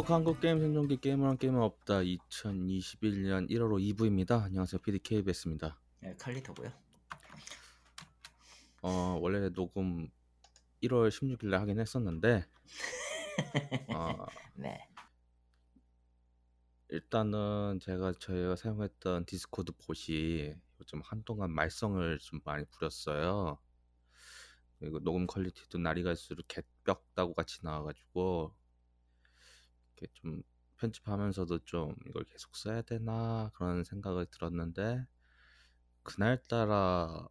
안녕하세요. 한국 게임 생존기 게임을 한 게임은 없다. 2021년 1월 2부입니다. 안녕하세요. PDKBS입니다. 네, 칼리터고요. 어, 원래 녹음 1월 16일에 하긴 했었는데 어, 네. 일단은 제가 저희가 사용했던 디스코드 bot이 요즘 한동안 말썽을 좀 많이 부렸어요. 그리고 녹음 quality도 날이 갈수록 개뼉다구 같이 나와가지고 이렇게 좀 편집하면서도 좀 이걸 계속 써야 되나 그런 생각을 들었는데 그날따라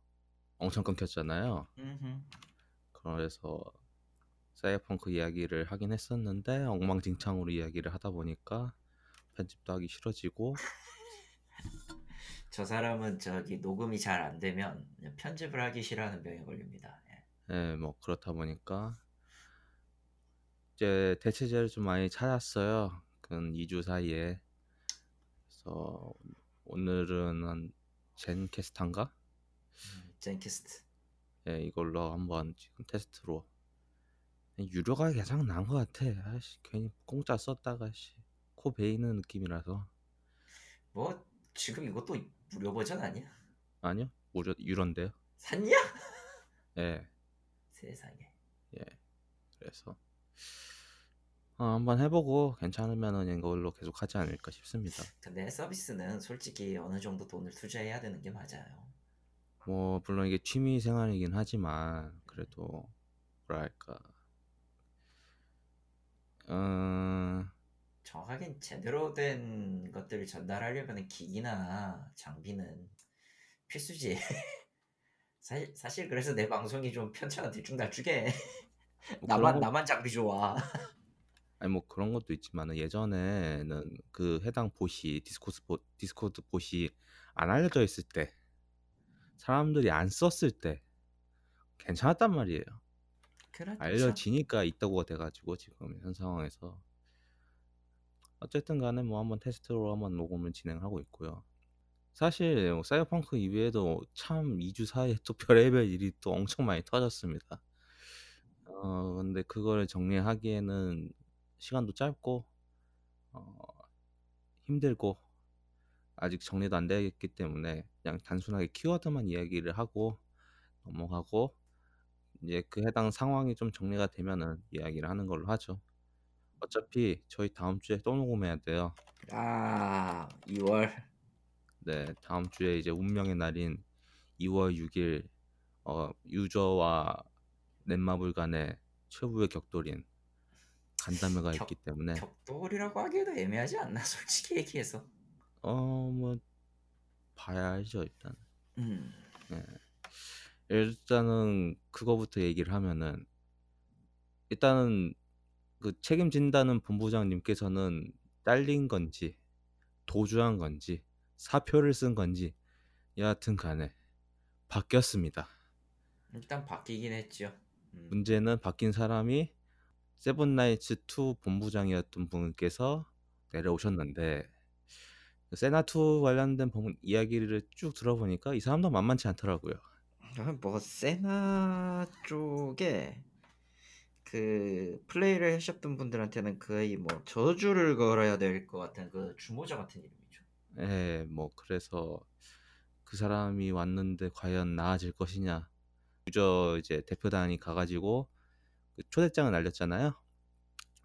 엄청 끊겼잖아요. 음흠. 그래서 사이버펑크 이야기를 하긴 했었는데 엉망진창으로 이야기를 하다 보니까 편집도 하기 싫어지고 저 사람은 저기 녹음이 잘 안 되면 편집을 하기 싫어하는 병에 걸립니다. 예. 예, 뭐 그렇다 보니까 이제 대체제를 좀 많이 찾았어요. 근 2주 사이에. 그래서 오늘은 한 젠캐스탄가? 음, 젠키스트. 예, 이걸로 한번 지금 테스트로 유료가 가장 나은 것 같아. 아씨, 괜히 공짜 썼다가 씨, 코 베이는 느낌이라서. 뭐 지금 이것도 무료 버전 아니야? 아니요, 무료 유료인데요. 샀냐? 예, 세상에. 예. 그래서 어, 한번 해보고 괜찮으면은 이걸로 계속 하지 않을까 싶습니다. 근데 서비스는 솔직히 어느 정도 돈을 투자해야 되는 게 맞아요. 뭐 물론 이게 취미 생활이긴 하지만 그래도 뭐랄까 어, 정확하게 제대로 된 것들을 전달하려면 기기나 장비는 필수지. 사실, 사실 그래서 내 방송이 좀 편차가 들쭉날쭉해. 뭐 나만 거- 나만 장비 좋아. 아니 뭐 그런 것도 있지만은 예전에는 그 해당 bot이 디스코스 봇 디스코드 bot이 안 알려져 있을 때 사람들이 안 썼을 때 괜찮았단 말이에요. 그렇죠. 알려지니까 이따구 돼가지고 지금 현 상황에서 어쨌든 간에 뭐 한번 테스트로 한번 녹음을 진행하고 있고요. 사실 뭐 사이버펑크 이외에도 참 2주 사이에 또 별의별 일이 또 엄청 많이 터졌습니다. 어 근데 그걸 정리하기에는 시간도 짧고 어, 힘들고 아직 정리도 안 되겠기 때문에 그냥 단순하게 키워드만 이야기를 하고 넘어가고 이제 그 해당 상황이 좀 정리가 되면은 이야기를 하는 걸로 하죠. 어차피 저희 다음 주에 또 녹음해야 돼요. 아 2월 네, 다음 주에 이제 운명의 날인 2월 6일 어, 유저와 넷마블 간의 최후의 격돌인 간담회가 격- 있기 때문에 격돌이라고 하기에도 애매하지 않나 솔직히 얘기해서. 어 뭐 봐야 알죠 일단. 음 네. 일단은 그거부터 얘기를 하면은 일단은 그 책임진다는 본부장님께서는 딸린 건지 도주한 건지 사표를 쓴 건지 여하튼 간에 바뀌었습니다. 일단 바뀌긴 했죠. 음. 문제는 바뀐 사람이 세븐나이츠 2 본부장이었던 분께서 내려오셨는데 세나 2 관련된 본- 이야기를 쭉 들어보니까 이 사람도 만만치 않더라고요. 아, 뭐 세나 쪽에 그 플레이를 하셨던 분들한테는 거의 뭐 저주를 걸어야 될 것 같은 그 주모자 같은 이름이죠. 예, 뭐 그래서 그 사람이 왔는데 과연 나아질 것이냐. 유저 이제 대표단이 가가지고 그 초대장을 날렸잖아요.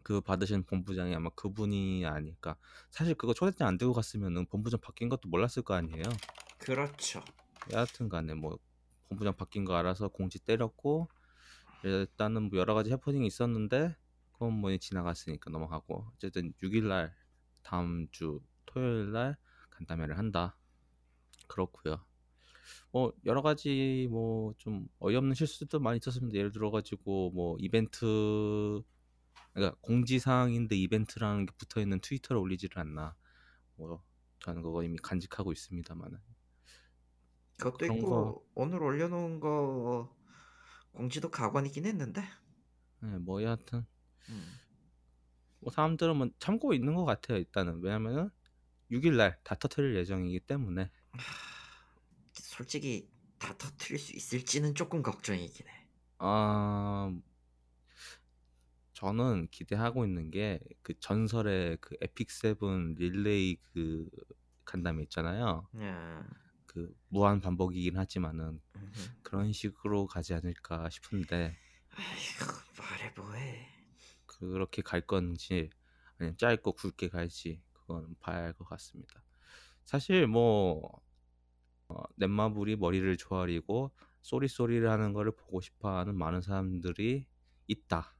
그 받으신 본부장이 아마 그분이 아닐까. 사실 그거 초대장 안 들고 갔으면은 본부장 바뀐 것도 몰랐을 거 아니에요. 그렇죠. 여하튼간에 뭐 본부장 바뀐 거 알아서 공지 때렸고 일단은 뭐 여러 가지 해프닝이 있었는데 그건 뭐 지나갔으니까 넘어가고 어쨌든 6일날 다음 주 토요일날 간담회를 한다 그렇고요 뭐 여러 가지 뭐 좀 어이없는 실수도 많이 있었습니다. 예를 들어 가지고 뭐 이벤트 그러니까 공지사항인데 이벤트라는 게 붙어 있는 트위터를 올리지를 않나. 뭐 저는 그거 이미 간직하고 있습니다만은. 그것도 있고 거- 오늘 올려놓은 거 공지도 가관이긴 했는데. 네, 뭐 여하튼. 음. 뭐 사람들은 뭐 참고 있는 것 같아요 일단은. 왜냐면은 6일날 다 터트릴 예정이기 때문에 솔직히 다 터트릴 수 있을지는 조금 걱정이긴 해. 아 저는 기대하고 있는 게 그 전설의 그 에픽 세븐 릴레이 그 간담회 있잖아요. 야. 그 무한 반복이긴 하지만은 음흠. 그런 식으로 가지 않을까 싶은데 아이고 말해 뭐해. 그렇게 갈 건지 아니면 짧고 굵게 갈지 그건 봐야 할 것 같습니다. 사실 뭐 어, 넷마블이 머리를 조아리고 sorry sorry를 하는 거를 보고 싶어하는 많은 사람들이 있다.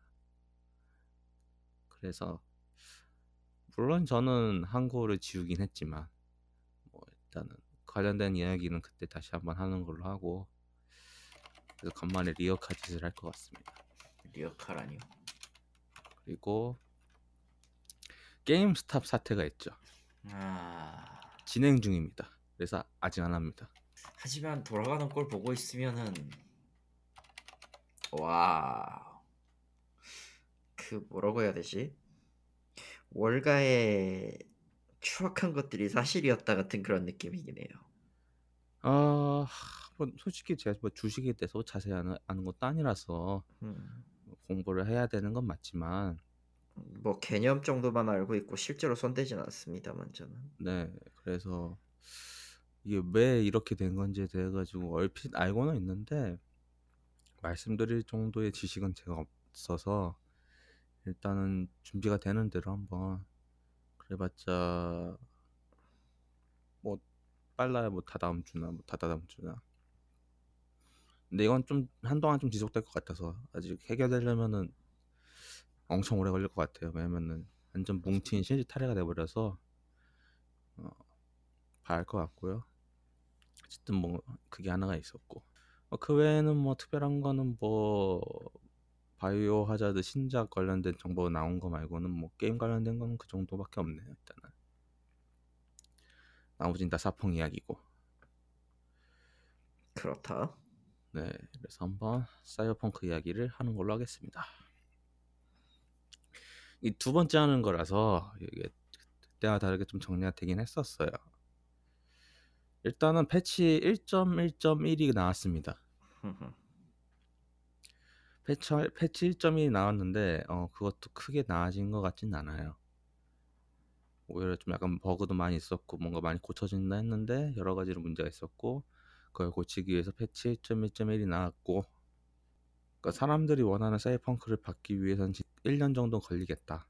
그래서 물론 저는 한그오를 지우긴 했지만 뭐 일단은 관련된 이야기는 그때 다시 한번 하는 걸로 하고 그래서 간만에 렉카 짓을 할 것 같습니다. 렉카라니요. 그리고 게임 스탑 사태가 있죠. 아. 진행 중입니다. 그래서 아직 안 합니다. 하지만 돌아가는 걸 보고 있으면은 와. 그 뭐라고 해야 되지? 월가의 추악한 것들이 사실이었다 같은 그런 느낌이긴 해요. 아, 뭐 솔직히 제가 뭐 주식에 대해서 자세히 아는, 아는 것도 아니라서 음. 공부를 해야 되는 건 맞지만 뭐 개념 정도만 알고 있고 실제로 손대진 않습니다만 저는. 네, 그래서 이게 왜 이렇게 된 건지에 대해 가지고 얼핏 알고는 있는데 말씀드릴 정도의 지식은 제가 없어서 일단은 준비가 되는 대로 한번 그래봤자 뭐 빨라야 뭐 다다음 주나 뭐 다다다음 주나. 근데 이건 좀 한동안 좀 지속될 것 같아서 아직 해결되려면은 엄청 오래 걸릴 것 같아요. 왜냐면은 완전 뭉친 실지 탈해가 돼버려서 어, 봐야 할 것 같고요 어쨌든 뭐 그게 하나가 있었고. 어, 그 외에는 뭐 특별한 거는 뭐 바이오 하자드 신작 관련된 정보 나온 거 말고는 뭐 게임 관련된 거는 그 정도밖에 없네요 일단은. 나머지는 다 사펑 이야기고. 그렇다. 네 그래서 한번 사이버펑크 이야기를 하는 걸로 하겠습니다. 이 두 번째 하는 거라서 이게 그때와 다르게 좀 정리가 되긴 했었어요 일단은 패치 1.1.1이 나왔습니다 패치, 패치 1.1이 나왔는데 어, 그것도 크게 나아진 것 같진 않아요. 오히려 좀 약간 버그도 많이 있었고 뭔가 많이 고쳐진다 했는데 여러 가지로 문제가 있었고 그걸 고치기 위해서 패치 1.1.1이 나왔고 그러니까 사람들이 원하는 사이버펑크를 받기 위해서는 1년 정도 걸리겠다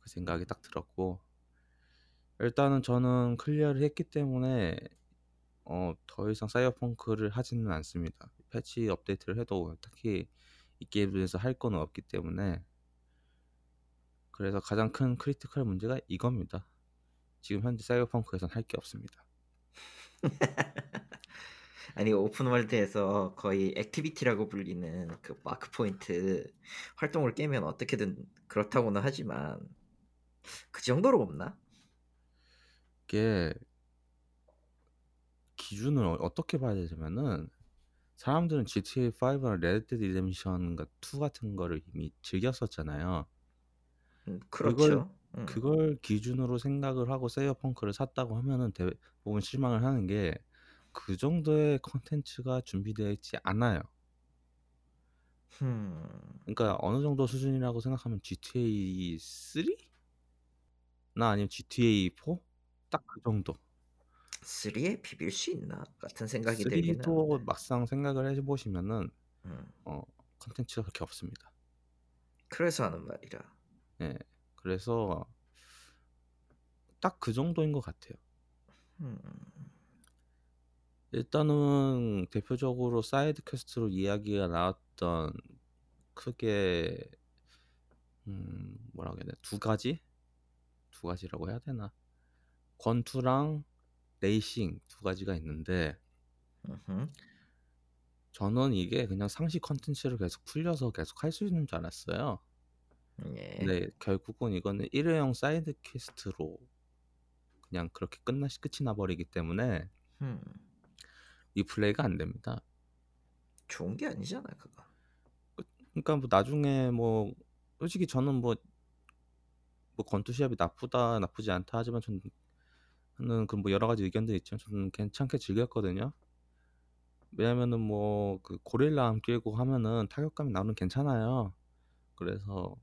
그 생각이 딱 들었고 일단은 저는 clear를 했기 때문에 어, 더 이상 사이버펑크를 하지는 않습니다. 패치 업데이트를 해도 딱히 이 게임에서 할 거는 없기 때문에 그래서 가장 큰 critical 문제가 이겁니다. 지금 현재 사이버펑크에선 할 게 없습니다. 아니 open world에서 거의 activity라고 불리는 그 mark point 활동을 깨면 어떻게든 그렇다고는 하지만 그 정도로 없나? 이게 기준을 어- 어떻게 봐야 되냐면은 사람들은 GTA 5나 레드 데드 리뎀션 2 같은 거를 이미 즐겼었잖아요. 음, 그걸 그렇죠. 음. 그걸 기준으로 생각을 하고 사이버펑크를 샀다고 하면은 대부분 실망을 하는 게 그 정도의 컨텐츠가 준비되어 있지 않아요. 음. 그러니까 어느 정도 수준이라고 생각하면 GTA 3? 나 아니면 GTA 4? 딱 그 정도. 3에 비빌 수 있나 같은 생각이 들긴 3도 하는데. 막상 생각을 해보시면은 음. 어 컨텐츠가 그렇게 없습니다. 그래서 하는 말이라. 예. 그래서 딱 그 정도인 것 같아요. 음. 일단은 대표적으로 side quest로 이야기가 나왔던 크게 음 뭐라고 해야 되나 두 가지 두 가지라고 해야 되나 권투랑 레이싱 두 가지가 있는데. 저는 이게 그냥 상시 컨텐츠를 계속 풀려서 계속 할 수 있는 줄 알았어요. 예. 근데 결국은 이거는 일회용 side quest로 그냥 그렇게 끝나 끝이 나버리기 때문에 음. replay가 안 됩니다. 좋은 게 아니잖아 그거. 그러니까 뭐 나중에 뭐 솔직히 저는 뭐, 뭐 권투 시합이 나쁘다 나쁘지 않다 하지만 저는 그 뭐 여러 가지 의견들이 있지만 저는 괜찮게 즐겼거든요. 왜냐면은 뭐 그 고릴라 arm 끼고 하면은 타격감이 나오는 괜찮아요. 그래서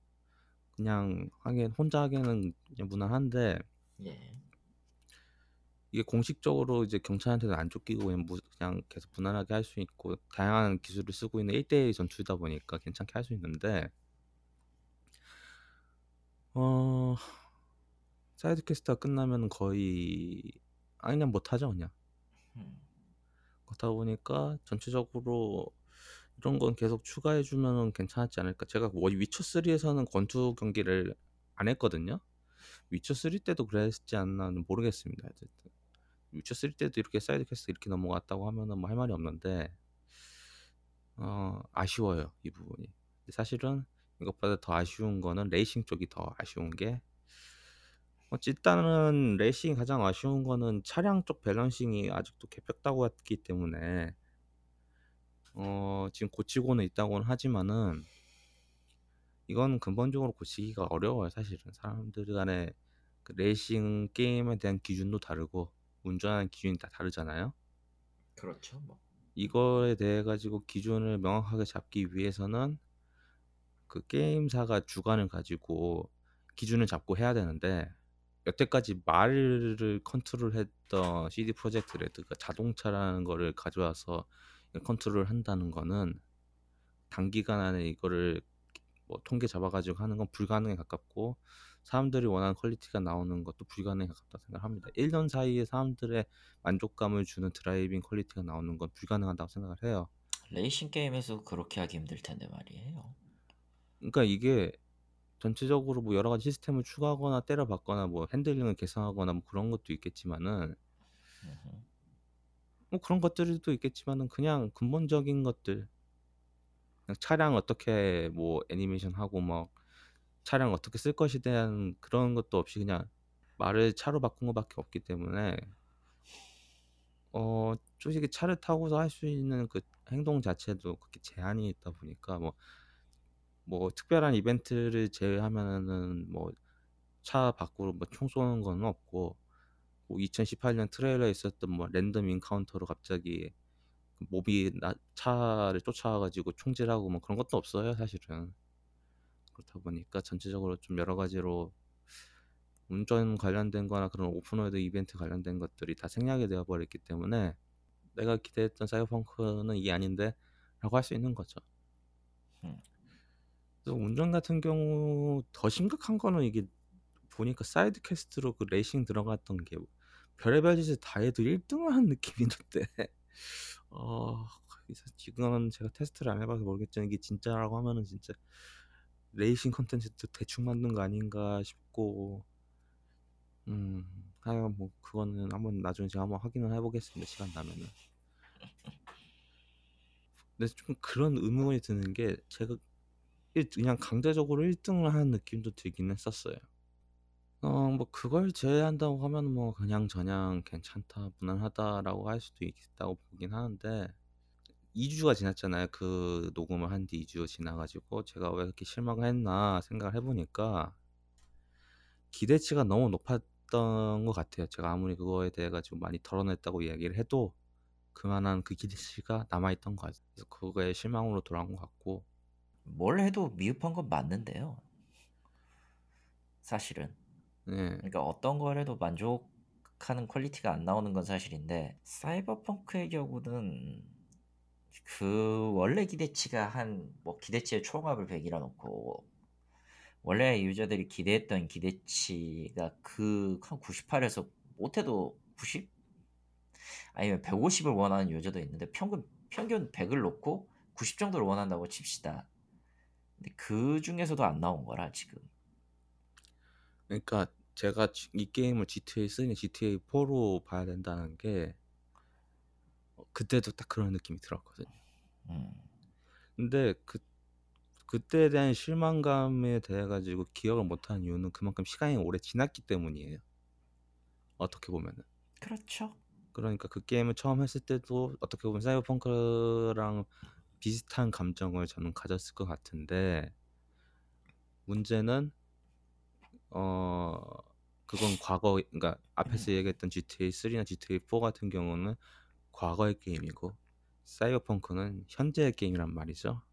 그냥 하긴 혼자 하기에는 그냥 무난한데 예. 이게 공식적으로 이제 경찰한테는 안 쫓기고 그냥, 무, 그냥 계속 무난하게 할 수 있고 다양한 기술을 쓰고 있는 1대1 전투이다 보니까 괜찮게 할 수 있는데 어 side quest가 끝나면 거의 아 그냥 못하죠 그냥. 음. 그렇다 보니까 전체적으로 이런 건 계속 추가해 주면은 괜찮지 않을까. 제가 뭐 위쳐 3에서는 권투 경기를 안 했거든요. 위쳐 3 때도 그랬지 않나는 모르겠습니다. 어쨌든. 위쳐 3 때도 이렇게 side quest 이렇게 넘어갔다고 하면은 뭐 할 말이 없는데 어 아쉬워요 이 부분이. 사실은 이것보다 더 아쉬운 거는 레이싱 쪽이 더 아쉬운 게 어, 일단은 레이싱이 가장 아쉬운 거는 차량 쪽 balancing이 아직도 개뼉다구 같기 때문에 어, 지금 고치고는 있다고는 하지만은 이건 근본적으로 고치기가 어려워요 사실은 사람들 간의 그 레이싱 게임에 대한 기준도 다르고 운전하는 기준이 다 다르잖아요 그렇죠. 뭐. 이거에 대해 가지고 기준을 명확하게 잡기 위해서는 그 게임사가 주관을 가지고 기준을 잡고 해야 되는데 여태까지 말을 컨트롤했던 CD 프로젝트 레드가 자동차라는 거를 가져와서 컨트롤 한다는 거는 단기간 안에 이거를 뭐 통계 잡아가지고 하는 건 불가능에 가깝고 사람들이 원하는 quality가 나오는 것도 불가능에 가깝다 생각합니다. 1년 사이에 사람들의 만족감을 주는 driving quality가 나오는 건 불가능하다고 생각을 해요. 레이싱 게임에서 그렇게 하기 힘들 텐데 말이에요. 그러니까 이게 전체적으로 뭐 여러 가지 시스템을 추가하거나 때려 박거나 뭐 핸들링을 개선하거나 뭐 그런 것도 있겠지만은. 뭐 그런 것들도 있겠지만은 그냥 근본적인 것들 그냥 차량 어떻게 뭐 애니메이션 하고 뭐 차량 어떻게 쓸 것에 대한 그런 것도 없이 그냥 말을 차로 바꾼 것밖에 없기 때문에 어 솔직히 차를 타고서 할 수 있는 그 행동 자체도 그렇게 제한이 있다 보니까 뭐 뭐 특별한 이벤트를 제외하면은 뭐 차 밖으로 뭐 총 쏘는 건 없고 뭐 2018년 트레일러에 있었던 뭐 랜덤 인카운터로 갑자기 그 몹이 나, 차를 쫓아와가지고 총질하고 뭐 그런 것도 없어요 사실은 그렇다 보니까 전체적으로 좀 여러 가지로 운전 관련된 거나 그런 open world 이벤트 관련된 것들이 다 생략이 되어 버렸기 때문에 내가 기대했던 사이버펑크는 이게 아닌데 라고 할 수 있는 거죠 음. 운전 같은 경우 더 심각한 거는 이게 보니까 side quest로 그 레이싱 들어갔던 게 별의별 짓을 다 해도 1등을 한 느낌이던데. 어 지금은 제가 테스트를 안 해봐서 모르겠지만 이게 진짜라고 하면은 진짜 레이싱 컨텐츠도 대충 만든 거 아닌가 싶고. 음 하여간 뭐 그거는 한번 나중에 제가 한번 확인을 해보겠습니다 시간 나면은. 근데 좀 그런 의문이 드는 게 제가 일- 그냥 강제적으로 1등을 하는 느낌도 들긴 했었어요. 어 뭐 그걸 제외한다고 하면 뭐 그냥 저냥 괜찮다 무난하다라고 할 수도 있다고 보긴 하는데 2주가 지났잖아요. 그 녹음을 한 뒤 2주 지나가지고 제가 왜 이렇게 실망을 했나 생각을 해보니까 기대치가 너무 높았던 것 같아요. 제가 아무리 그거에 대해 가지고 많이 덜어냈다고 이야기를 해도 그만한 그 기대치가 남아있던 것 같아요. 그래서 그거에 실망으로 돌아온 것 같고 뭘 해도 미흡한 건 맞는데요. 사실은. 네. 그러니까 어떤 걸 해도 만족하는 quality가 안 나오는 건 사실인데 사이버펑크의 경우는 그 원래 기대치가 한 뭐 기대치의 총합을 100이라 놓고 원래 유저들이 기대했던 기대치가 그 한 98에서 못해도 90 아니면 150을 원하는 유저도 있는데 평균 평균 100을 놓고 90 정도를 원한다고 칩시다. 근데 그 중에서도 안 나온 거라 지금. 그러니까 제가 지- 이 게임을 GTA 3나 GTA 4로 봐야 된다는 게 어, 그때도 딱 그런 느낌이 들었거든요. 음. 근데 그 그때에 대한 실망감에 대해 가지고 기억을 못하는 이유는 그만큼 시간이 오래 지났기 때문이에요. 어떻게 보면은. 그렇죠. 그러니까 그 게임을 처음 했을 때도 어떻게 보면 사이버펑크랑 비슷한 감정을 저는 가졌을 것 같은데 문제는 어 그건 과거 그러니까 앞에서 얘기했던 GTA 3나 GTA 4 같은 경우는 과거의 게임이고 사이버펑크는 현재의 게임이란 말이죠.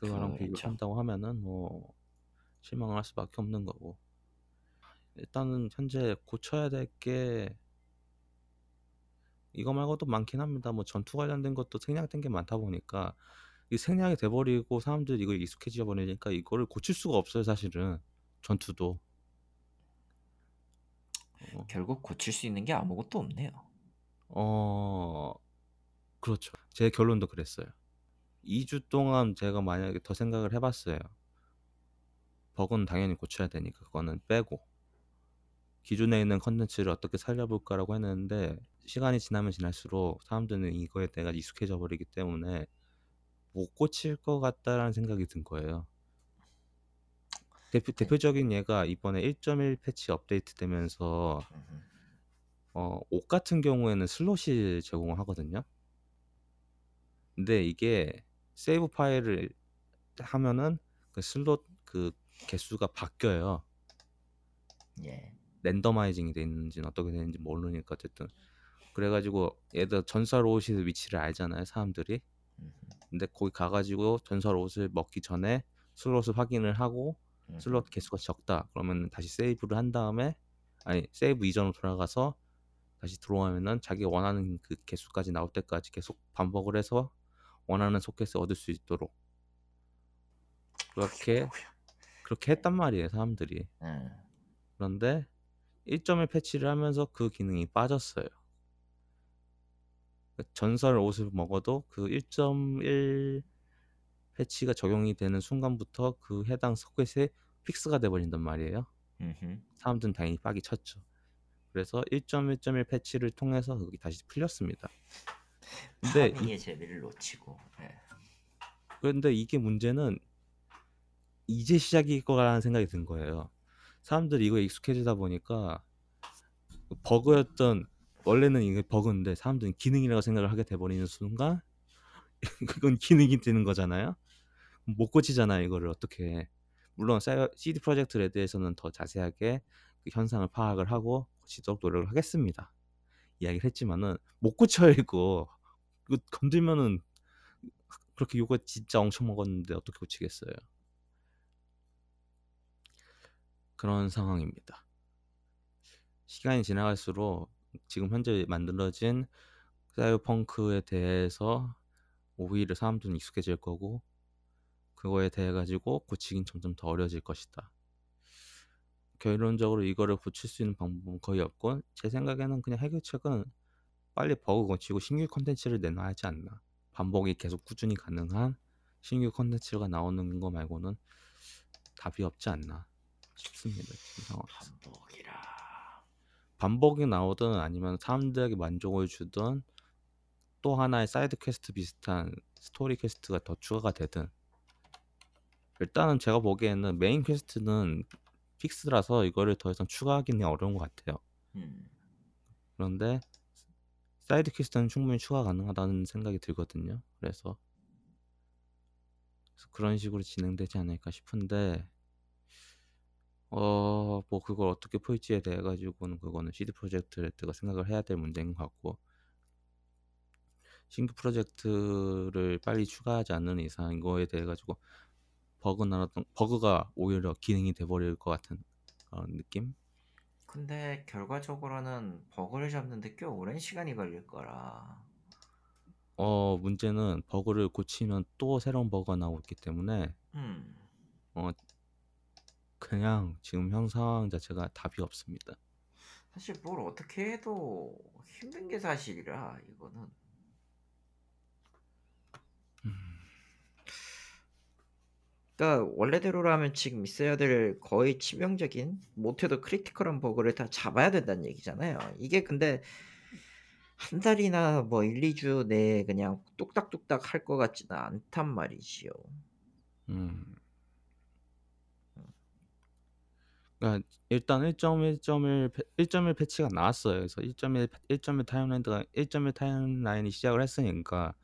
그거랑 그렇죠. 비교한다고 하면은 뭐 실망을 할 수밖에 없는 거고. 일단은 현재 고쳐야 될 게 이거 말고도 많긴 합니다. 뭐 전투 관련된 것도 생략된 게 많다 보니까 이 생략이 돼 버리고 사람들이 이거에 익숙해져 버리니까 이거를 고칠 수가 없어요, 사실은. 전투도. 어. 결국 고칠 수 있는 게 아무것도 없네요. 어. 그렇죠. 제 결론도 그랬어요. 2주 동안 제가 만약에 더 생각을 해 봤어요. 버그는 당연히 고쳐야 되니까 그거는 빼고. 기존에 있는 컨텐츠를 어떻게 살려볼까라고 했는데 시간이 지나면 지날수록 사람들은 이거에 대해 익숙해져 버리기 때문에 못 고칠 것 같다라는 생각이 든 거예요. 대표, 대표적인 예가 이번에 1.1 패치 업데이트 되면서. 어, 옷 같은 경우에는 슬롯이 제공을 하거든요. 근데 이게 세이브 파일을 하면은 그 슬롯 그 개수가 바뀌어요. 예. randomizing이 돼 있는지는 어떻게 되는지 모르니까 어쨌든 그래가지고 얘들 전설 옷의 위치를 알잖아요 사람들이. 근데 거기 가가지고 전설 옷을 먹기 전에 슬롯을 확인을 하고. 슬롯 개수가 적다 그러면 다시 세이브를 한 다음에 아니 세이브 이전으로 돌아가서 다시 들어오면은 자기가 원하는 그 개수까지 나올 때까지 계속 반복을 해서 원하는 소켓을 얻을 수 있도록 그렇게 뭐야. 그렇게 했단 말이에요 사람들이 음. 그런데 1.1 패치를 하면서 그 기능이 빠졌어요. 그 전설 옷을 먹어도 그 1.1 패치가 적용이 되는 순간부터 그 해당 소켓에 fix가 돼버린단 말이에요. 음흠. 사람들은 당연히 빡이 쳤죠. 그래서 1.1.1 패치를 통해서 그게 다시 풀렸습니다. 근데 이, farming의 재미를 놓치고. 예. 그런데 이게 문제는 이제 시작일 거라는 생각이 든 거예요. 사람들이 이거에 익숙해지다 보니까 버그였던 원래는 이게 버그인데 사람들은 기능이라고 생각을 하게 돼버리는 순간 그건 기능이 되는 거잖아요. 못 고치잖아요 이거를 어떻게 물론 CD 프로젝트 레드에서는 더 자세하게 그 현상을 파악을 하고 고치도록 노력을 하겠습니다. 이야기를 했지만은 못 고쳐요 이거 이거 건들면은 그렇게 요거 진짜 엄청 먹었는데 어떻게 고치겠어요? 그런 상황입니다. 시간이 지나갈수록 지금 현재 만들어진 사이버펑크에 대해서 오히려 사람들은 익숙해질 거고 그거에 대해 가지고 고치긴 점점 더 어려질 것이다. 결론적으로 이거를 고칠 수 있는 방법은 거의 없고 제 생각에는 그냥 해결책은 빨리 버그 고치고 신규 컨텐츠를 내놔야 하지 않나. 반복이 계속 꾸준히 가능한 신규 컨텐츠가 나오는 거 말고는 답이 없지 않나 싶습니다. 지금 상황에서. 반복이라. 반복이 나오든 아니면 사람들에게 만족을 주든 또 하나의 side quest 비슷한 story quest가 더 추가가 되든 일단은 제가 보기에는 main quest는 fix라서 이거를 더 이상 추가하기는 어려운 것 같아요. 음. 그런데 side quest는 충분히 추가 가능하다는 생각이 들거든요. 그래서, 그래서 그런 식으로 진행되지 않을까 싶은데 어, 뭐 그걸 어떻게 풀지에 대해 가지고는 그거는 CD 프로젝트 레드가 생각을 해야 될 문제인 것 같고 신규 프로젝트를 빨리 추가하지 않는 이상 이거에 대해 가지고 버그 나왔던 버그가 오히려 기능이 돼버릴 것 같은 그런 느낌? 근데 결과적으로는 버그를 잡는데 꽤 오랜 시간이 걸릴 거라. 어 문제는 버그를 고치면 또 새로운 버그가 나오고 있기 때문에 음. 어 그냥 지금 형 상황 자체가 답이 없습니다. 사실 뭘 어떻게 해도 힘든 게 사실이라 이거는 그러니까 원래대로라면 지금 있어야 될 거의 치명적인 못해도 critical한 버그를 다 잡아야 된다는 얘기잖아요. 이게 근데 한 달이나 뭐 1, 2주 내에 그냥 뚝딱뚝딱 할 것 같지는 않단 말이지요. 음. 그러니까 일단 1.1.1 패- 1.1 패치가 나왔어요. 그래서 1.1 1.1 timeline가 1.1 timeline이 시작을 했으니까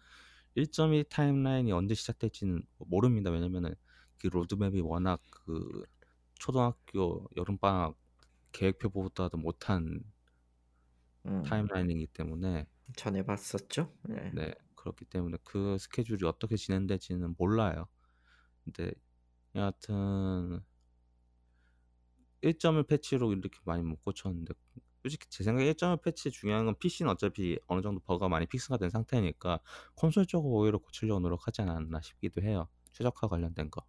1.2 timeline이 언제 시작될지는 모릅니다. 왜냐면은 그 로드맵이 워낙 그 초등학교 여름 방학 계획표보다도 못한 음, timeline이기 때문에 전에 봤었죠. 네. 네 그렇기 때문에 그 스케줄이 어떻게 진행될지는 몰라요. 근데 여하튼 1.1 패치로 이렇게 많이 못 고쳤는데 솔직히 제 생각에 1.1 패치 중요한 건 PC는 어차피 어느 정도 버그가 많이 fix가 된 상태니까 콘솔 쪽을 오히려 고치려고 노력하지 않았나 싶기도 해요. 최적화 관련된 거.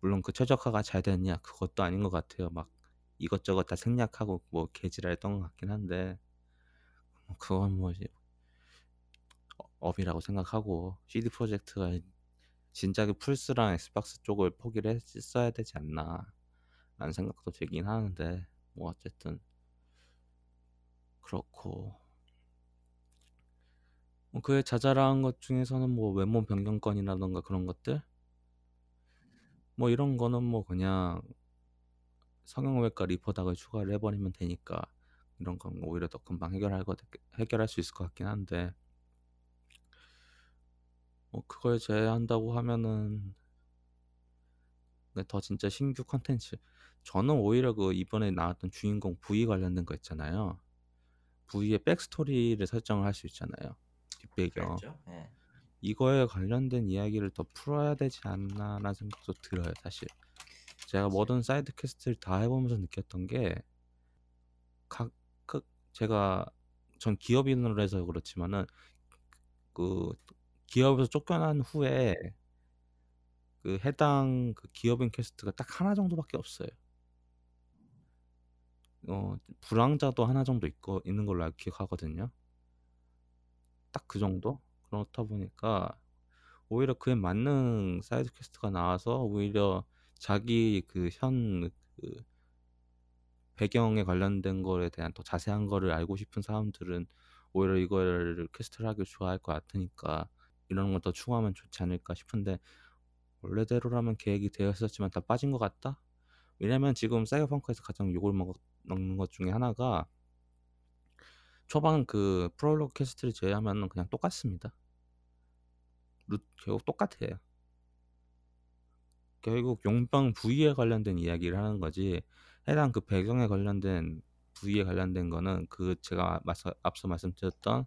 물론 그 최적화가 잘 됐냐 그것도 아닌 것 같아요. 막 이것저것 다 생략하고 뭐 개지랄 했던 것 같긴 한데 뭐 그건 뭐 이제 어, 업이라고 생각하고 CD 프로젝트가 진작에 플스랑 엑스박스 쪽을 포기를 했어야 되지 않나 라는 생각도 들긴 하는데 뭐 어쨌든 그렇고. 뭐 그의 자잘한 것 중에서는 뭐 외모 변경권이라던가 그런 것들? 뭐 이런 거는 뭐 그냥 성형외과 리포닥을 추가를 해버리면 되니까 이런 건 오히려 더 금방 해결할 거 해결할 수 있을 것 같긴 한데. 뭐 그걸 제외한다고 하면은 더 진짜 신규 컨텐츠 저는 오히려 그 이번에 나왔던 주인공 V 관련된 거 있잖아요. V의 backstory를 설정을 할 수 있잖아요. 뒷배경. 네. 이거에 관련된 이야기를 더 풀어야 되지 않나라는 생각도 들어요, 사실. 제가 모든 side quest를 다 해보면서 느꼈던 게, 각, 그, 제가, 전 기업인으로 해서 그렇지만은, 그, 기업에서 쫓겨난 후에, 그 해당 그 기업인 퀘스트가 딱 하나 정도밖에 없어요. 어, 부랑자도 하나 정도 있고 있는 걸로 기억하거든요. 딱 그 정도? 그렇다 보니까 오히려 그에 맞는 사이드 퀘스트가 나와서 오히려 자기 그현 그 배경에 관련된 거에 대한 더 자세한 거를 알고 싶은 사람들은 오히려 이걸 퀘스트를 하길 좋아할 것 같으니까 이런 걸 더 추가하면 좋지 않을까 싶은데 원래대로라면 계획이 되어 있었지만 다 빠진 것 같다? 왜냐면 지금 사이버펑크에서 가장 욕을 먹, 먹는 것 중에 하나가 초반 그 프롤로그 퀘스트를 제외하면 그냥 똑같습니다. 루, 결국 똑같아요. 결국 용병 V에 관련된 이야기를 하는 거지 해당 그 배경에 관련된 V에 관련된 거는 그 제가 마서, 앞서 말씀드렸던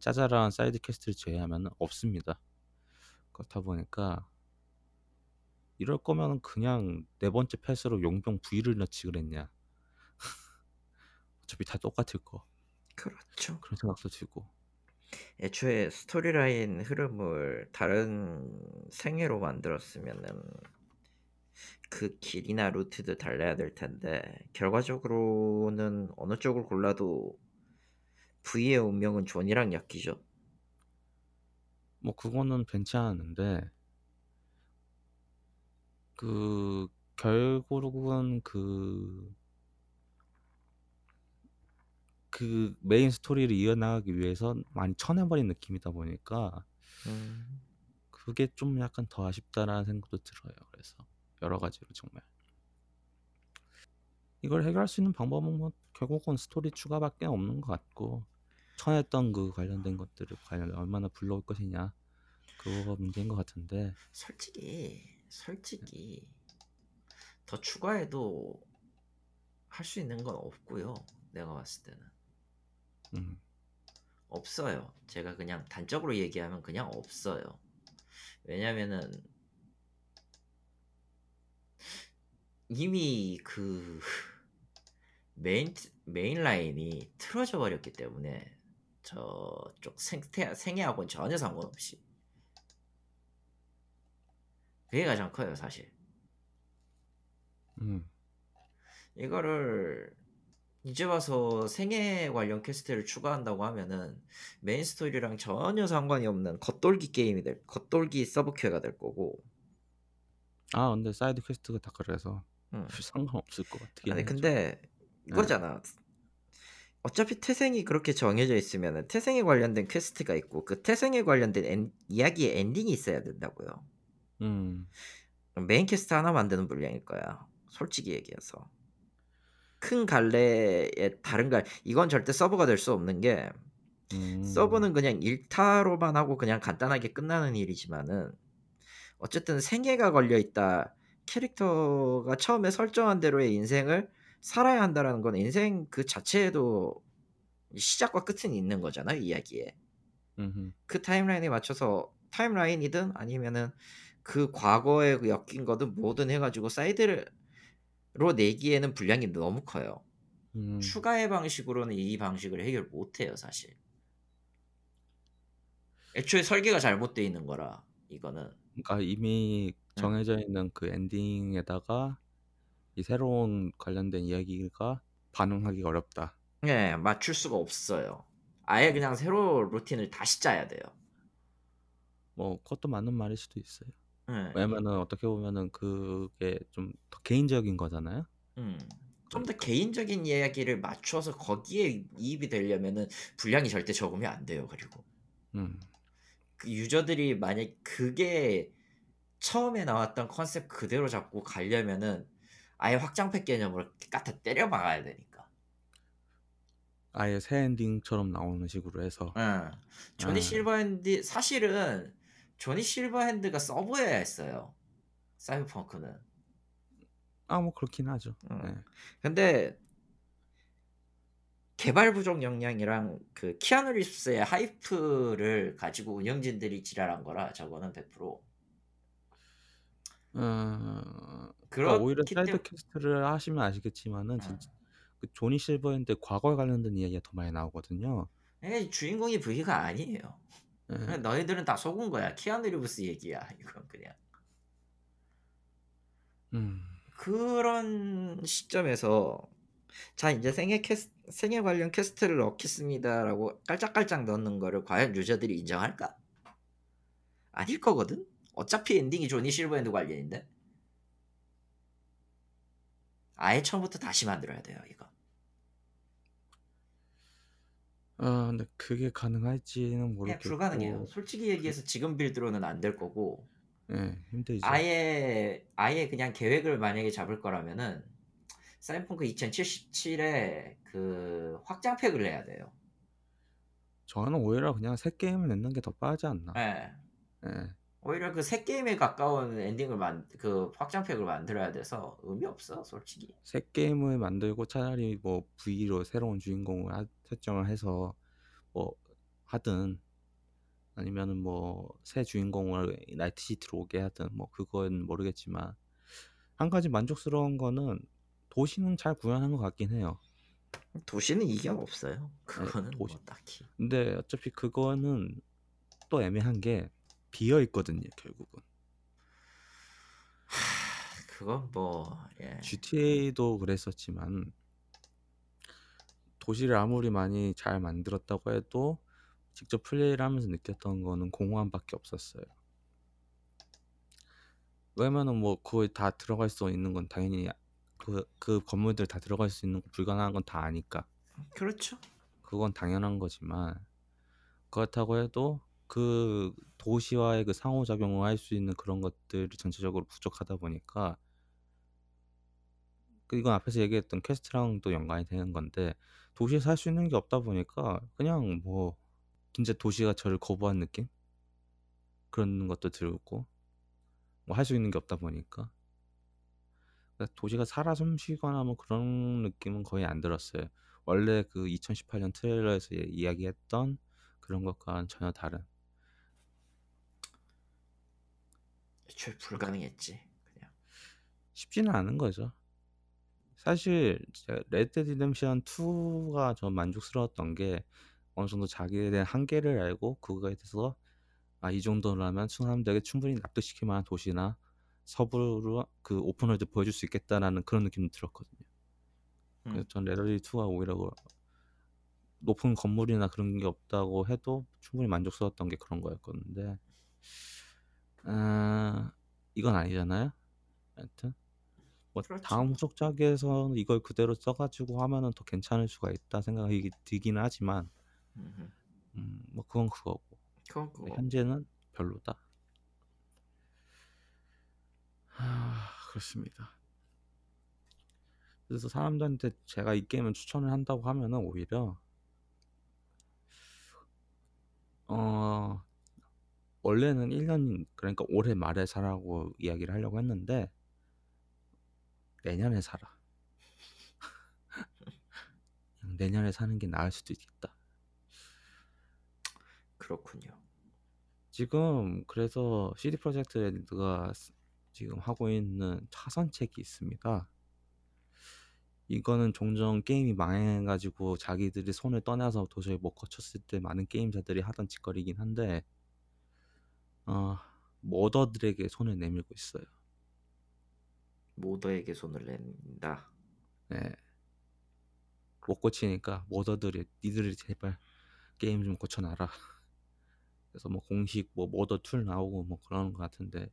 짜잘한 사이드 퀘스트를 제외하면 없습니다. 그렇다 보니까 이럴 거면 그냥 네 번째 path로 용병 V를 넣지 그랬냐. 어차피 다 똑같을 거. 그렇죠. 그런 생각도 들고. 애초에 스토리라인 흐름을 다른 생애로 만들었으면은 그 길이나 루트도 달라야 될 텐데 결과적으로는 어느 쪽을 골라도 V의 운명은 조니랑 엮이죠. 뭐 그거는 괜찮은데 그 결국은 그, 그 메인 스토리를 이어나가기 위해서 많이 쳐내버린 느낌이다 보니까 음. 그게 좀 약간 더 아쉽다라는 생각도 들어요. 그래서 여러 가지로 정말 이걸 해결할 수 있는 방법은 뭐 결국은 스토리 추가밖에 없는 것 같고 쳐냈던 그 관련된 것들을 과연 얼마나 불러올 것이냐 그거가 문제인 것 같은데 솔직히 솔직히 더 추가해도 할 수 있는 건 없고요. 내가 봤을 때는 음. 없어요. 제가 그냥 단적으로 얘기하면 그냥 없어요. 왜냐면은 이미 그 메인 메인 라인이 틀어져 버렸기 때문에 저쪽 생태 생애하고는 전혀 상관없이 그게 가장 커요, 사실. 음. 이거를 이제 와서 생애 관련 퀘스트를 추가한다고 하면은 메인 스토리랑 전혀 상관이 없는 겉돌기 게임이 될 겉돌기 서브 퀘가 될 거고. 아 근데 사이드 퀘스트가 다 그래서 음. 상관없을 것 같긴 아니 근데 이거잖아. 네. 어차피 태생이 그렇게 정해져 있으면 태생에 관련된 퀘스트가 있고 그 태생에 관련된 엔, 이야기의 엔딩이 있어야 된다고요. 음. 메인 퀘스트 하나 만드는 분량일 거야. 솔직히 얘기해서. 큰 갈래에 다른 갈 이건 절대 서브가 될 수 없는 게 음. 서브는 그냥 일타로만 하고 그냥 간단하게 끝나는 일이지만은 어쨌든 생애가 걸려 있다. 캐릭터가 처음에 설정한 대로의 인생을 살아야 한다라는 건 인생 그 자체에도 시작과 끝은 있는 거잖아 이야기에. 음흠. 그 타임라인에 맞춰서 타임라인이든 아니면은 그 과거에 그 엮인 거든 뭐든 해가지고 사이드로 내기에는 분량이 너무 커요. 음. 추가의 방식으로는 이 방식을 해결 못해요 사실. 애초에 설계가 잘못되어 있는 거라 이거는. 그러니까 이미 응. 정해져 있는 그 엔딩에다가 이 새로운 관련된 이야기가 반응하기가 어렵다. 네, 맞출 수가 없어요. 아예 그냥 새로 루틴을 다시 짜야 돼요. 뭐 그것도 맞는 말일 수도 있어요. 네. 왜냐면은 어떻게 보면은 그게 좀 더 개인적인 거잖아요. 음. 좀더 그러니까. 개인적인 이야기를 맞춰서 거기에 이입이 되려면은 분량이 절대 적으면 안 돼요. 그리고 음. 그 유저들이 만약 그게 처음에 나왔던 컨셉 그대로 잡고 가려면은 아예 확장팩 개념으로 갖다 때려 박아야 되니까. 아예 새 엔딩처럼 나오는 식으로 해서. 응. 조니 아. 실버핸드 사실은 조니 실버핸드가 서브여야 했어요. 사이버펑크는. 아 뭐 그렇긴 하죠. 응. 네. 근데 개발 부족 역량이랑 그 키아누 리브스의 hype를 가지고 운영진들이 지랄한 거라 저거는 100%. 어, 그러니까 오히려 사이드 퀘스트를 하시면 아시겠지만은 응. 진짜 그 조니 실버핸드 과거에 관련된 이야기가 더 많이 나오거든요. 에 주인공이 V가 아니에요. 예. 그냥 너희들은 다 속은 거야. 키아누 리브스 얘기야. 이건 그냥. 음. 그런 시점에서 자 이제 생애 퀘스 생애 관련 퀘스트를 넣겠습니다라고 깔짝깔짝 넣는 거를 과연 유저들이 인정할까? 아닐 거거든. 어차피 엔딩이 조니 실버핸드 관련인데. 아예 처음부터 다시 만들어야 돼요 이거. 아 근데 그게 가능할지는 모르겠고. 불가능해요. 솔직히 얘기해서 지금 빌드로는 안 될 거고 예, 힘들죠. 아예 아예 그냥 계획을 만약에 잡을 거라면은 사이버펑크 2077에 그 확장팩을 내야 돼요. 저는 오히려 그냥 새 게임을 내는 게 더 빠르지 않나. 예. 예. 오히려 그 새 게임에 가까운 엔딩을 만 그 확장팩을 만들어야 돼서 의미 없어 솔직히. 새 게임을 만들고 차라리 뭐 V로 새로운 주인공을 하- 설정을 해서 뭐 하든 아니면은 뭐 새 주인공을 나이트 시티로 오게 하든 뭐 그건 모르겠지만 한 가지 만족스러운 거는 도시는 잘 구현한 것 같긴 해요. 도시는 이견 없어요. 예, 그거는 뭐 도시. 딱히. 근데 어차피 그거는 또 애매한 게 비어 있거든요, 결국은. 하, 그건 뭐 예. GTA도 그랬었지만 도시를 아무리 많이 잘 만들었다고 해도 직접 플레이를 하면서 느꼈던 거는 공허함밖에 없었어요. 왜냐면은 뭐 거기 다 들어갈 수 있는 건 당연히 그, 그 건물들 다 들어갈 수 있는 거 불가능한 건 다 아니까 그렇죠. 그건 당연한 거지만 그렇다고 해도 그 도시와의 그 상호작용을 할 수 있는 그런 것들이 전체적으로 부족하다 보니까 그 이건 앞에서 얘기했던 퀘스트랑도 연관이 되는 건데 도시에서 할수 있는 게 없다 보니까 그냥 뭐 진짜 도시가 저를 거부한 느낌? 그런 것도 들고 뭐 할 수 있는 게 없다 보니까 그러니까 도시가 살아 숨쉬거나 뭐 그런 느낌은 거의 안 들었어요. 원래 그 2018년 트레일러에서 예- 이야기했던 그런 것과는 전혀 다른 애초에 불가능했지. 그냥. 쉽지는 않은 거죠. 사실 제가 레드 리뎀션 2가 전 만족스러웠던 게 어느 정도 자기에 대한 한계를 알고 그거에 대해서 아 이 정도라면 사람들에게 충분히 납득시킬 만한 도시나 서부로 그 오픈월드 보여줄 수 있겠다라는 그런 느낌이 들었거든요. 그래서 음. 전 레데리 2가 오히려 그 높은 건물이나 그런 게 없다고 해도 충분히 만족스러웠던 게 그런 거였었는데 아, 이건 아니잖아요. 하여튼 뭐 그렇죠. 다음 후속작에서는 이걸 그대로 써가지고 하면은 더 괜찮을 수가 있다 생각이 들기는 하지만. 음, 뭐 그건 그거고 그건 근데 그거. 현재는 별로다. 하, 그렇습니다. 그래서 사람들한테 제가 이 게임을 추천을 한다고 하면은 오히려 어 원래는 1년 그러니까 올해 말에 사라고 이야기를 하려고 했는데 내년에 사라. 그냥 내년에 사는 게 나을 수도 있겠다. 그렇군요. 지금 그래서 CD 프로젝트 레드가 스- 지금 하고 있는 차선책이 있습니다. 이거는 종종 게임이 망해가지고 자기들이 손을 떠나서 도저히 못 거쳤을 때 많은 게임사들이 하던 짓거리긴 한데, 어, modder들에게 손을 내밀고 있어요. modder에게 손을 낸다. 네. 못 고치니까 modder들이 니들이 제발 게임 좀 고쳐놔라. 그래서 뭐 공식 뭐 mod 툴 나오고 뭐 그러는 것 같은데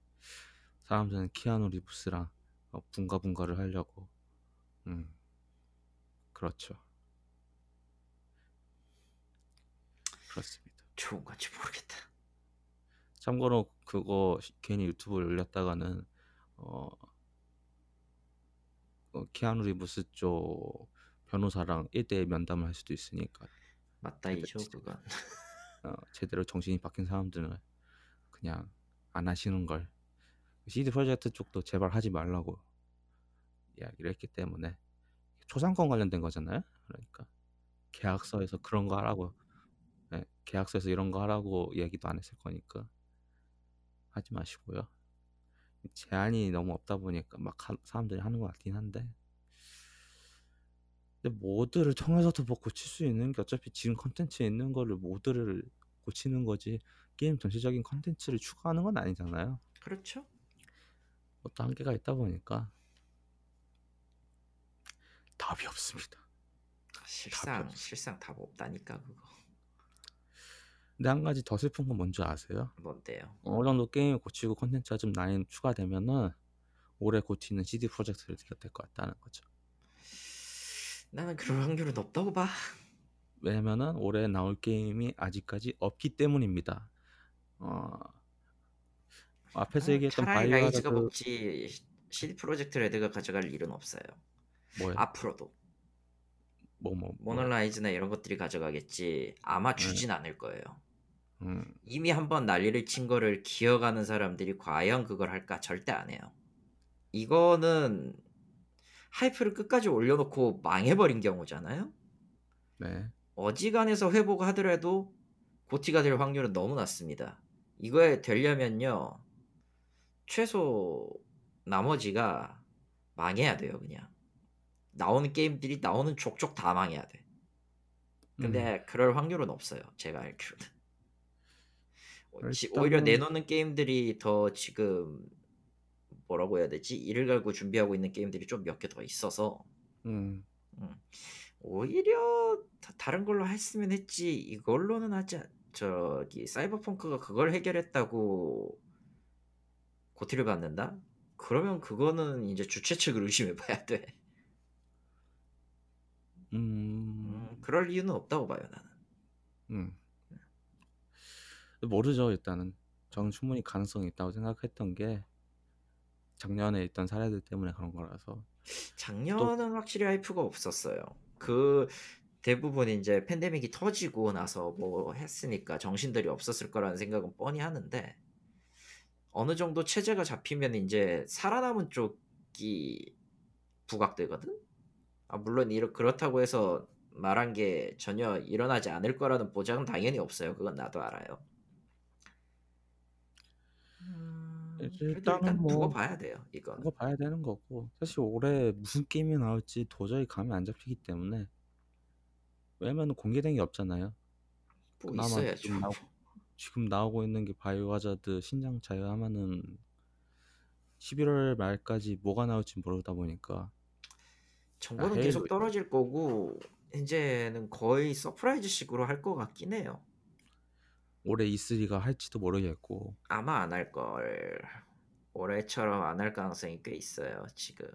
사람들은 키아누 리브스랑 어, 붕가붕가를 하려고 음 그렇죠 그렇습니다 좋은 건지 모르겠다. 참고로 그거 시- 괜히 유튜브에 올렸다가는 어, 어, 키아누 리브스 쪽 변호사랑 1대1 면담을 할 수도 있으니까 맞다 이죠 진짜. 그건. 어, 제대로 정신이 바뀐 사람들은 그냥 안 하시는 걸 CD 프로젝트 쪽도 제발 하지 말라고 이야기를 했기 때문에 초상권 관련된 거잖아요. 그러니까 계약서에서 그런 거 하라고 네, 계약서에서 이런 거 하라고 이야기도 안 했을 거니까 하지 마시고요. 제한이 너무 없다 보니까 막 하- 사람들이 하는 것 같긴 한데 근데 mod를 통해서도 뭐 고칠 수 있는 게 어차피 지금 컨텐츠에 있는 거를 mod를 고치는 거지 게임 전체적인 컨텐츠를 추가하는 건 아니잖아요. 그렇죠. 어떤 한계가 있다 보니까 답이 없습니다. 실상 없어. 실상 답 없다니까 그거. 근데 한 가지 더 슬픈 건 뭔지 아세요? 뭔데요? 어느 정도 게임을 고치고 컨텐츠가 좀 많이 추가되면은 올해 고치는 CD 프로젝트를 들려야 될것 같다는 거죠. 나는 그럴 확률은 없다고 봐. 왜냐면은 올해 나올 게임이 아직까지 없기 때문입니다. 어, 앞에서 아, 얘기했던 차라리 라이즈가 바이오하자드 먹지 CD 프로젝트 레드가 가져갈 일은 없어요. 뭐요? 앞으로도 뭐뭐 뭐. 몬헌 라이즈나 이런 것들이 가져가겠지 아마 주진 않을 거예요. 음, 이미 한번 난리를 친 거를 기억하는 사람들이 과연 그걸 할까? 절대 안 해요. 이거는 hype를 끝까지 올려놓고 망해버린 경우잖아요. 네. 어지간해서 회복하더라도 고티가 될 확률은 너무 낮습니다. 이거에 되려면요 최소 나머지가 망해야 돼요 그냥 나오는 게임들이 나오는 족족 다 망해야 돼. 근데 음, 그럴 확률은 없어요. 제가 알기로는. 어, 지- 일단은- 오히려 내놓는 게임들이 더 지금 뭐라고 해야 되지? 이를 갈고 준비하고 있는 게임들이 좀 몇 개 더 있어서 음, 오히려 다, 다른 걸로 했으면 했지 이걸로는 하지 않- 저기 사이버펑크가 그걸 해결했다고 고티를 받는다? 그러면 그거는 이제 주최 측을 의심해봐야 돼. 음, 음, 그럴 이유는 없다고 봐요 나는. 음. 모르죠 일단은. 저는 충분히 가능성이 있다고 생각했던 게 작년에 있던 사례들 때문에 그런 거라서. 작년은 확실히 하이프가 없었어요. 그 대부분 이제 팬데믹이 터지고 나서 뭐 했으니까 정신들이 없었을 거라는 생각은 뻔히 하는데 어느 정도 체제가 잡히면 이제 살아남은 쪽이 부각되거든. 아 물론 이렇 그렇다고 해서 말한 게 전혀 일어나지 않을 거라는 보장은 당연히 없어요. 그건 나도 알아요. 음, 일단은 일단 두고 뭐 봐야 돼요. 이거는. 그거 봐야 되는 거고 사실 올해 무슨 게임이 나올지 도저히 감이 안 잡히기 때문에 왜냐면 공개된 게 없잖아요. 뭐 그나마 있어야죠. 지금 나오, 지금 나오고 있는 게 바이오 하자드 신작 제외하면은 11월 말까지 뭐가 나올지 모르다 보니까 정보는 아, 계속 헤일로- 떨어질 거고 이제는 거의 surprise식으로 할 것 같긴 해요. 올해 E3가 할지도 모르겠고 아마 안 할 걸. 올해처럼 안 할 가능성이 꽤 있어요. 지금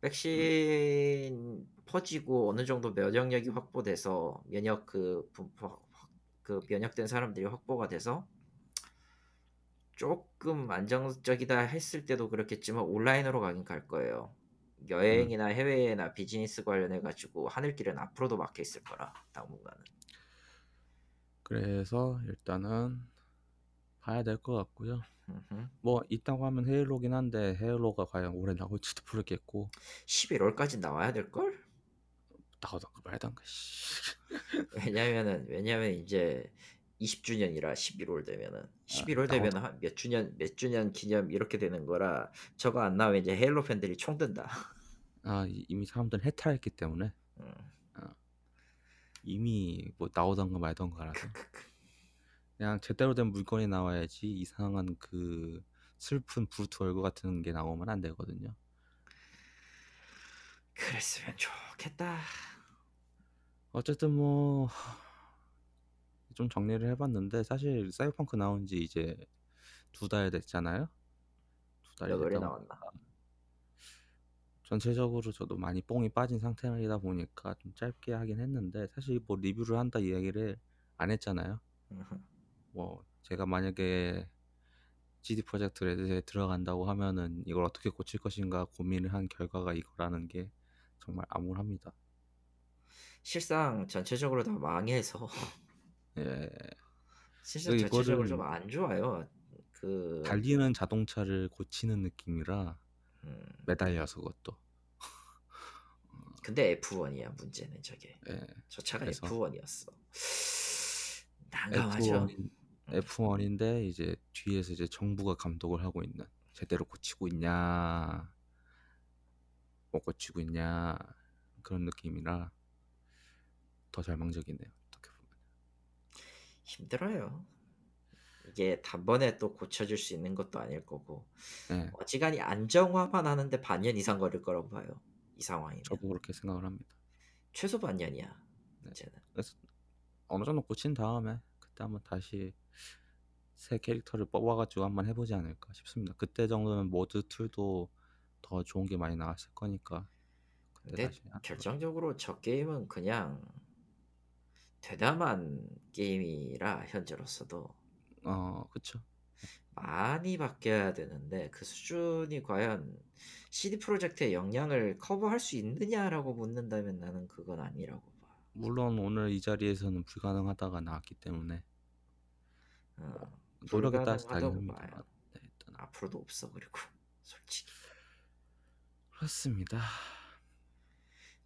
백신 퍼지고 어느 정도 면역력이 확보돼서 면역 그 분포 그 면역된 사람들이 확보가 돼서 조금 안정적이다 했을 때도 그렇겠지만 온라인으로 가긴 갈 거예요. 여행이나 해외나 비즈니스 관련해 가지고 하늘길은 앞으로도 막혀 있을 거라 당분간은. 그래서 일단은 봐야 될 것 같고요. 음흠. 뭐 있다고 하면 헤일로긴 한데 헤일로가 과연 올해 나올지도 모르겠고 11월까지 나와야 될 걸? 나오던가 말던가 씨. 왜냐면은 왜냐면 이제 20주년이라 11월 되면은 11월 아, 되면 한몇 주년 몇 주년 기념 이렇게 되는 거라 저거 안 나오면 이제 헤일로 팬들이 총 든다. 아 이- 이미 사람들은 해탈했기 때문에 음. 이미 뭐 나오던가 말던가라서 그냥 제대로 된 물건이 나와야지 이상한 그 슬픈 브루트 월드 같은 게 나오면 안 되거든요. 그랬으면 좋겠다. 어쨌든 뭐 좀 정리를 해봤는데 사실 사이버펑크 나온 지 이제 두 달 됐잖아요. 두 달이 몇 월에 됐다 나왔나? 전체적으로 저도 많이 뽕이 빠진 상태이다 보니까 좀 짧게 하긴 했는데 사실 뭐 리뷰를 한다 이야기를 안 했잖아요. 뭐 제가 만약에 CD 프로젝트 레드에 들어간다고 하면은 이걸 어떻게 고칠 것인가 고민을 한 결과가 이거라는 게 정말 암울합니다. 실상 전체적으로 다 망해서 예, 실상 전체적으로 좀 안 좋아요. 그 달리는 자동차를 고치는 느낌이라 음, 매달려서 그것도. 근데 F1이야 문제는 저게. 예, 저 차가 그래서 F1이었어. 난감하죠. F1인, F1 인데 이제 뒤에서 이제 정부가 감독을 하고 있는 제대로 고치고 있냐 못 고치고 있냐 그런 느낌이라 더 절망적이네요. 어떻게 보면. 힘들어요. 이게 단번에 또 고쳐줄 수 있는 것도 아닐 거고 예, 어지간히 안정화만 하는데 반년 이상 걸릴 거라고 봐요. 이 상황이면 저도 그렇게 생각을 합니다. 최소 반년이야. 네. 문제는. 그래서 어느 정도 고친 다음에 그때 한번 다시 새 캐릭터를 뽑아가지고 한번 해보지 않을까 싶습니다. 그때 정도면 모드 툴도 더 좋은 게 많이 나왔을 거니까 근데 결정적으로 저 게임은 그냥 대담한 게임이라 현재로서도 거. 어 그쵸 많이 바뀌어야 되는데 그 수준이 과연 CD 프로젝트의 역량을 커버할 수 있느냐라고 묻는다면 나는 그건 아니라고 봐. 물론 오늘 이 자리에서는 불가능하다가 나왔기 때문에 어, 노력에 따라서. 합니다만 네, 앞으로도 없어 그리고 솔직히 그렇습니다.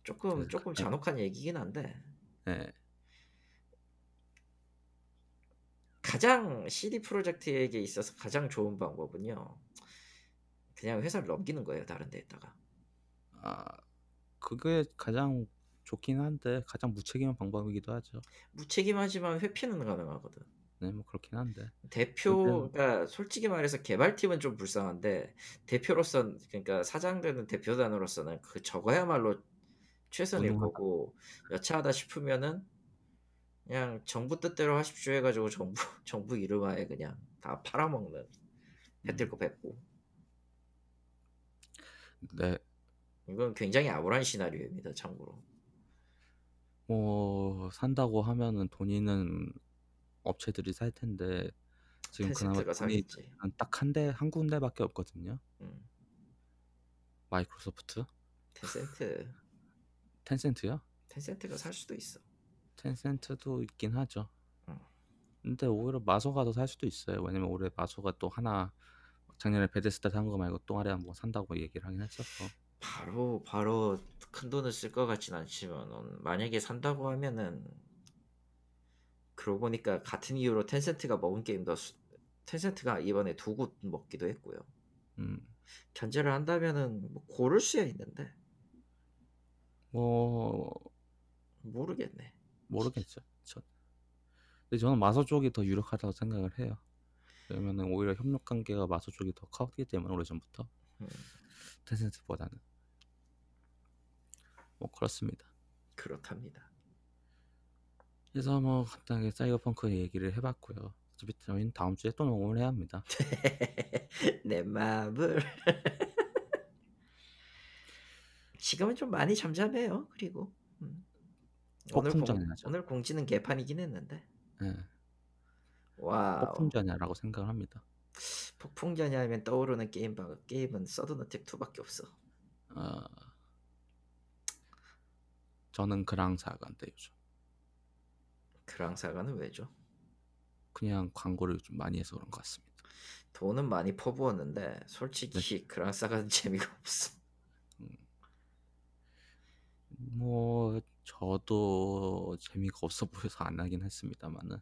조금 그래서 조금 네. 잔혹한 얘기긴 한데 네, 가장 CD 프로젝트에게 있어서 가장 좋은 방법은요. 그냥 회사를 넘기는 거예요 다른 데에다가. 아 그게 가장 좋긴 한데 가장 무책임한 방법이기도 하죠. 무책임하지만 회피는 가능하거든. 네, 뭐 그렇긴 한데 대표, 그러니까 솔직히 말해서 개발팀은 좀 불쌍한데 대표로서 그러니까 사장 되는 대표단으로서는 그 저거야말로 최선일. 거고 여차하다 싶으면은 그냥 정부 뜻대로 하십시오 해가지고 정부 정부 이름하에 그냥 다 팔아먹는 해뜰 거 뱉고. 네, 이건 굉장히 암울한 시나리오입니다 참고로. 뭐 산다고 하면은 돈 있는 업체들이 살 텐데 지금 그나마 돈이 사겠지. 딱한 대, 한 군데밖에 없거든요. 음, 마이크로소프트, 텐센트. 텐센트요? 텐센트가 살 수도 있어 텐센트도 있긴 하죠. 음. 근데 오히려 마소가 더 살 수도 있어요. 왜냐면 올해 마소가 또 하나 작년에 베데스다 산거 말고 또 하나 뭐 산다고 얘기를 하긴 했었어. 바로 바로 큰 돈을 쓸 것 같진 않지만 만약에 산다고 하면은 그러고 보니까 같은 이유로 텐센트가 먹은 게임도 수- 텐센트가 이번에 두고 먹기도 했고요. 음, 견제를 한다면은 뭐 고를 수야 있는데 뭐 모르겠네. 모르겠죠. 저. 근데 저는 마소 쪽이 더 유력하다고 생각을 해요. 왜냐면은 오히려 협력 관계가 마소 쪽이 더 컸기 때문에 오래 전부터 음, 텐센트보다는 뭐 그렇습니다. 그렇답니다. 그래서 뭐 간단하게 사이버펑크 얘기를 해봤고요. 어차피 저희는 다음 주에 또 녹음을 해야 합니다. 내 마음을 지금은 좀 많이 잠잠해요. 그리고 음. 오늘 공, 폭풍전야죠. 오늘 공 지는 개판이긴 했는데 예, 와우 폭풍전야라고 생각을 합니다. 폭풍전야하면 떠오르는 게임 방 게임은 서든어택 2밖에 없어. 어, 저는 그랑사가인데 요즘 그랑사가는 왜죠? 그냥 광고를 좀 많이 해서 그런 것 같습니다. 돈은 많이 퍼부었는데 솔직히 그랑사가는 재미가 없어. 뭐 저도 재미가 없어 보여서 안 하긴 했습니다만은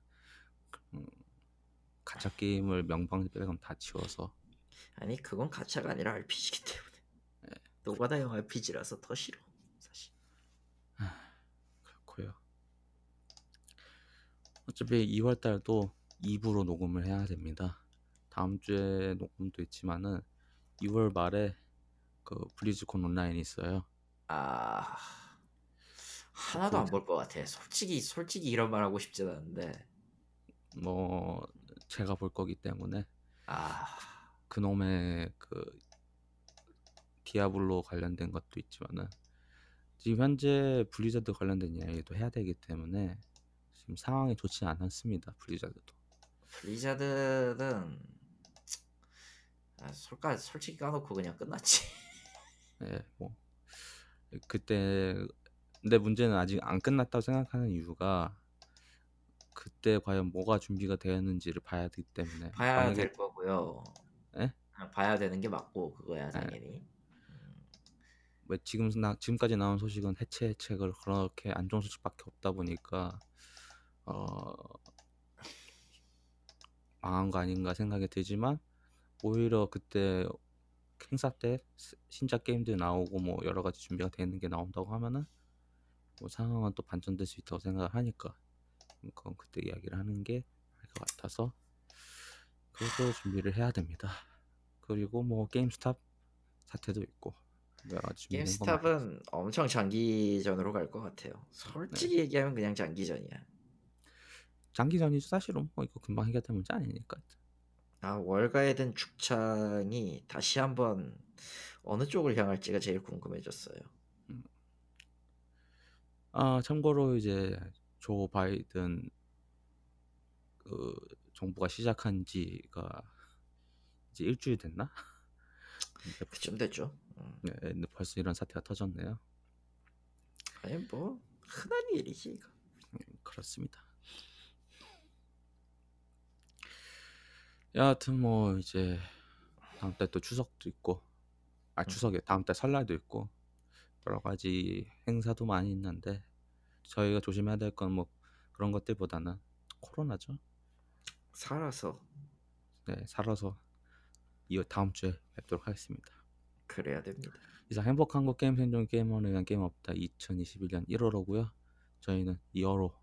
가챠 게임을 명방백음 다 지워서 아니 그건 가차가 아니라 RPG이기 때문에 네. 노가다형 RPG라서 더 싫어 사실 그렇고요. 어차피 2월 달도 2부로 녹음을 해야 됩니다. 다음 주에 녹음도 있지만은 2월 말에 그 블리즈콘 온라인이 있어요. 아 하나도 안 볼 것 같아. 솔직히 솔직히 이런 말 하고 싶진 않은데. 뭐 제가 볼 거기 때문에? 아. 그놈의 그 디아블로 관련된 것도 있지만은 지금 현재 블리자드 관련된 이야기도 해야 되기 때문에 지금 상황이 좋지 않습니다. 블리자드도. 블리자드는 아, 솔까 솔직히 까놓고 그냥 끝났지. 예, 뭐. 그때 근데 문제는 아직 안 끝났다고 생각하는 이유가 그때 과연 뭐가 준비가 되었는지를 봐야 되기 때문에 봐야 만약에 될 거고요. 예? 아, 봐야 되는 게 맞고 그거야 당연히. 음, 왜 지금 나 지금까지 나온 소식은 해체 해책을 그렇게 안 좋은 소식밖에 없다 보니까 어 망한 거 아닌가 생각이 들지만 오히려 그때 행사 때 스- 신작 게임들 나오고 뭐 여러 가지 준비가 되는 게 나온다고 하면은 뭐 상황은 또 반전될 수 있다고 생각을 하니까 그건 그때 이야기를 하는 게할것 같아서 그것도 준비를 해야 됩니다. 그리고 뭐 게임스탑 사태도 있고. 게임스탑은 엄청 장기전으로 갈 것 같아요 솔직히 네. 얘기하면 그냥 장기전이야 장기전이죠 사실은 뭐 이거 금방 해결될 문제 아니니까 아 월가에든 죽창이 다시 한번 어느 쪽을 향할지가 제일 궁금해졌어요 아 참고로 이제 조 바이든 그 정부가 시작한 지가 이제 일주일 됐나? 그쯤 됐죠 음. 네, 근데 벌써 이런 사태가 터졌네요. 아니 뭐 흔한 일이지 이거 음, 그렇습니다. 여하튼 뭐 이제 다음 달 또 추석도 있고 아 추석에 다음 달 설날도 있고 여러 가지 행사도 많이 있는데 저희가 조심해야 될 건 뭐 그런 것들보다는 코로나죠. 살아서 네, 살아서 이 다음 주에 뵙도록 하겠습니다. 그래야 됩니다 이상 행복한 거 게임 생존 게이머를 위한 게임 없다 2021년 1월호고요. 저희는 2월호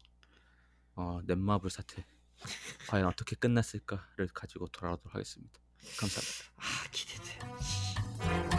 어, 넷마블 사태 과연 어떻게 끝났을까를 가지고 돌아오도록 하겠습니다. 감사합니다. 아 기대돼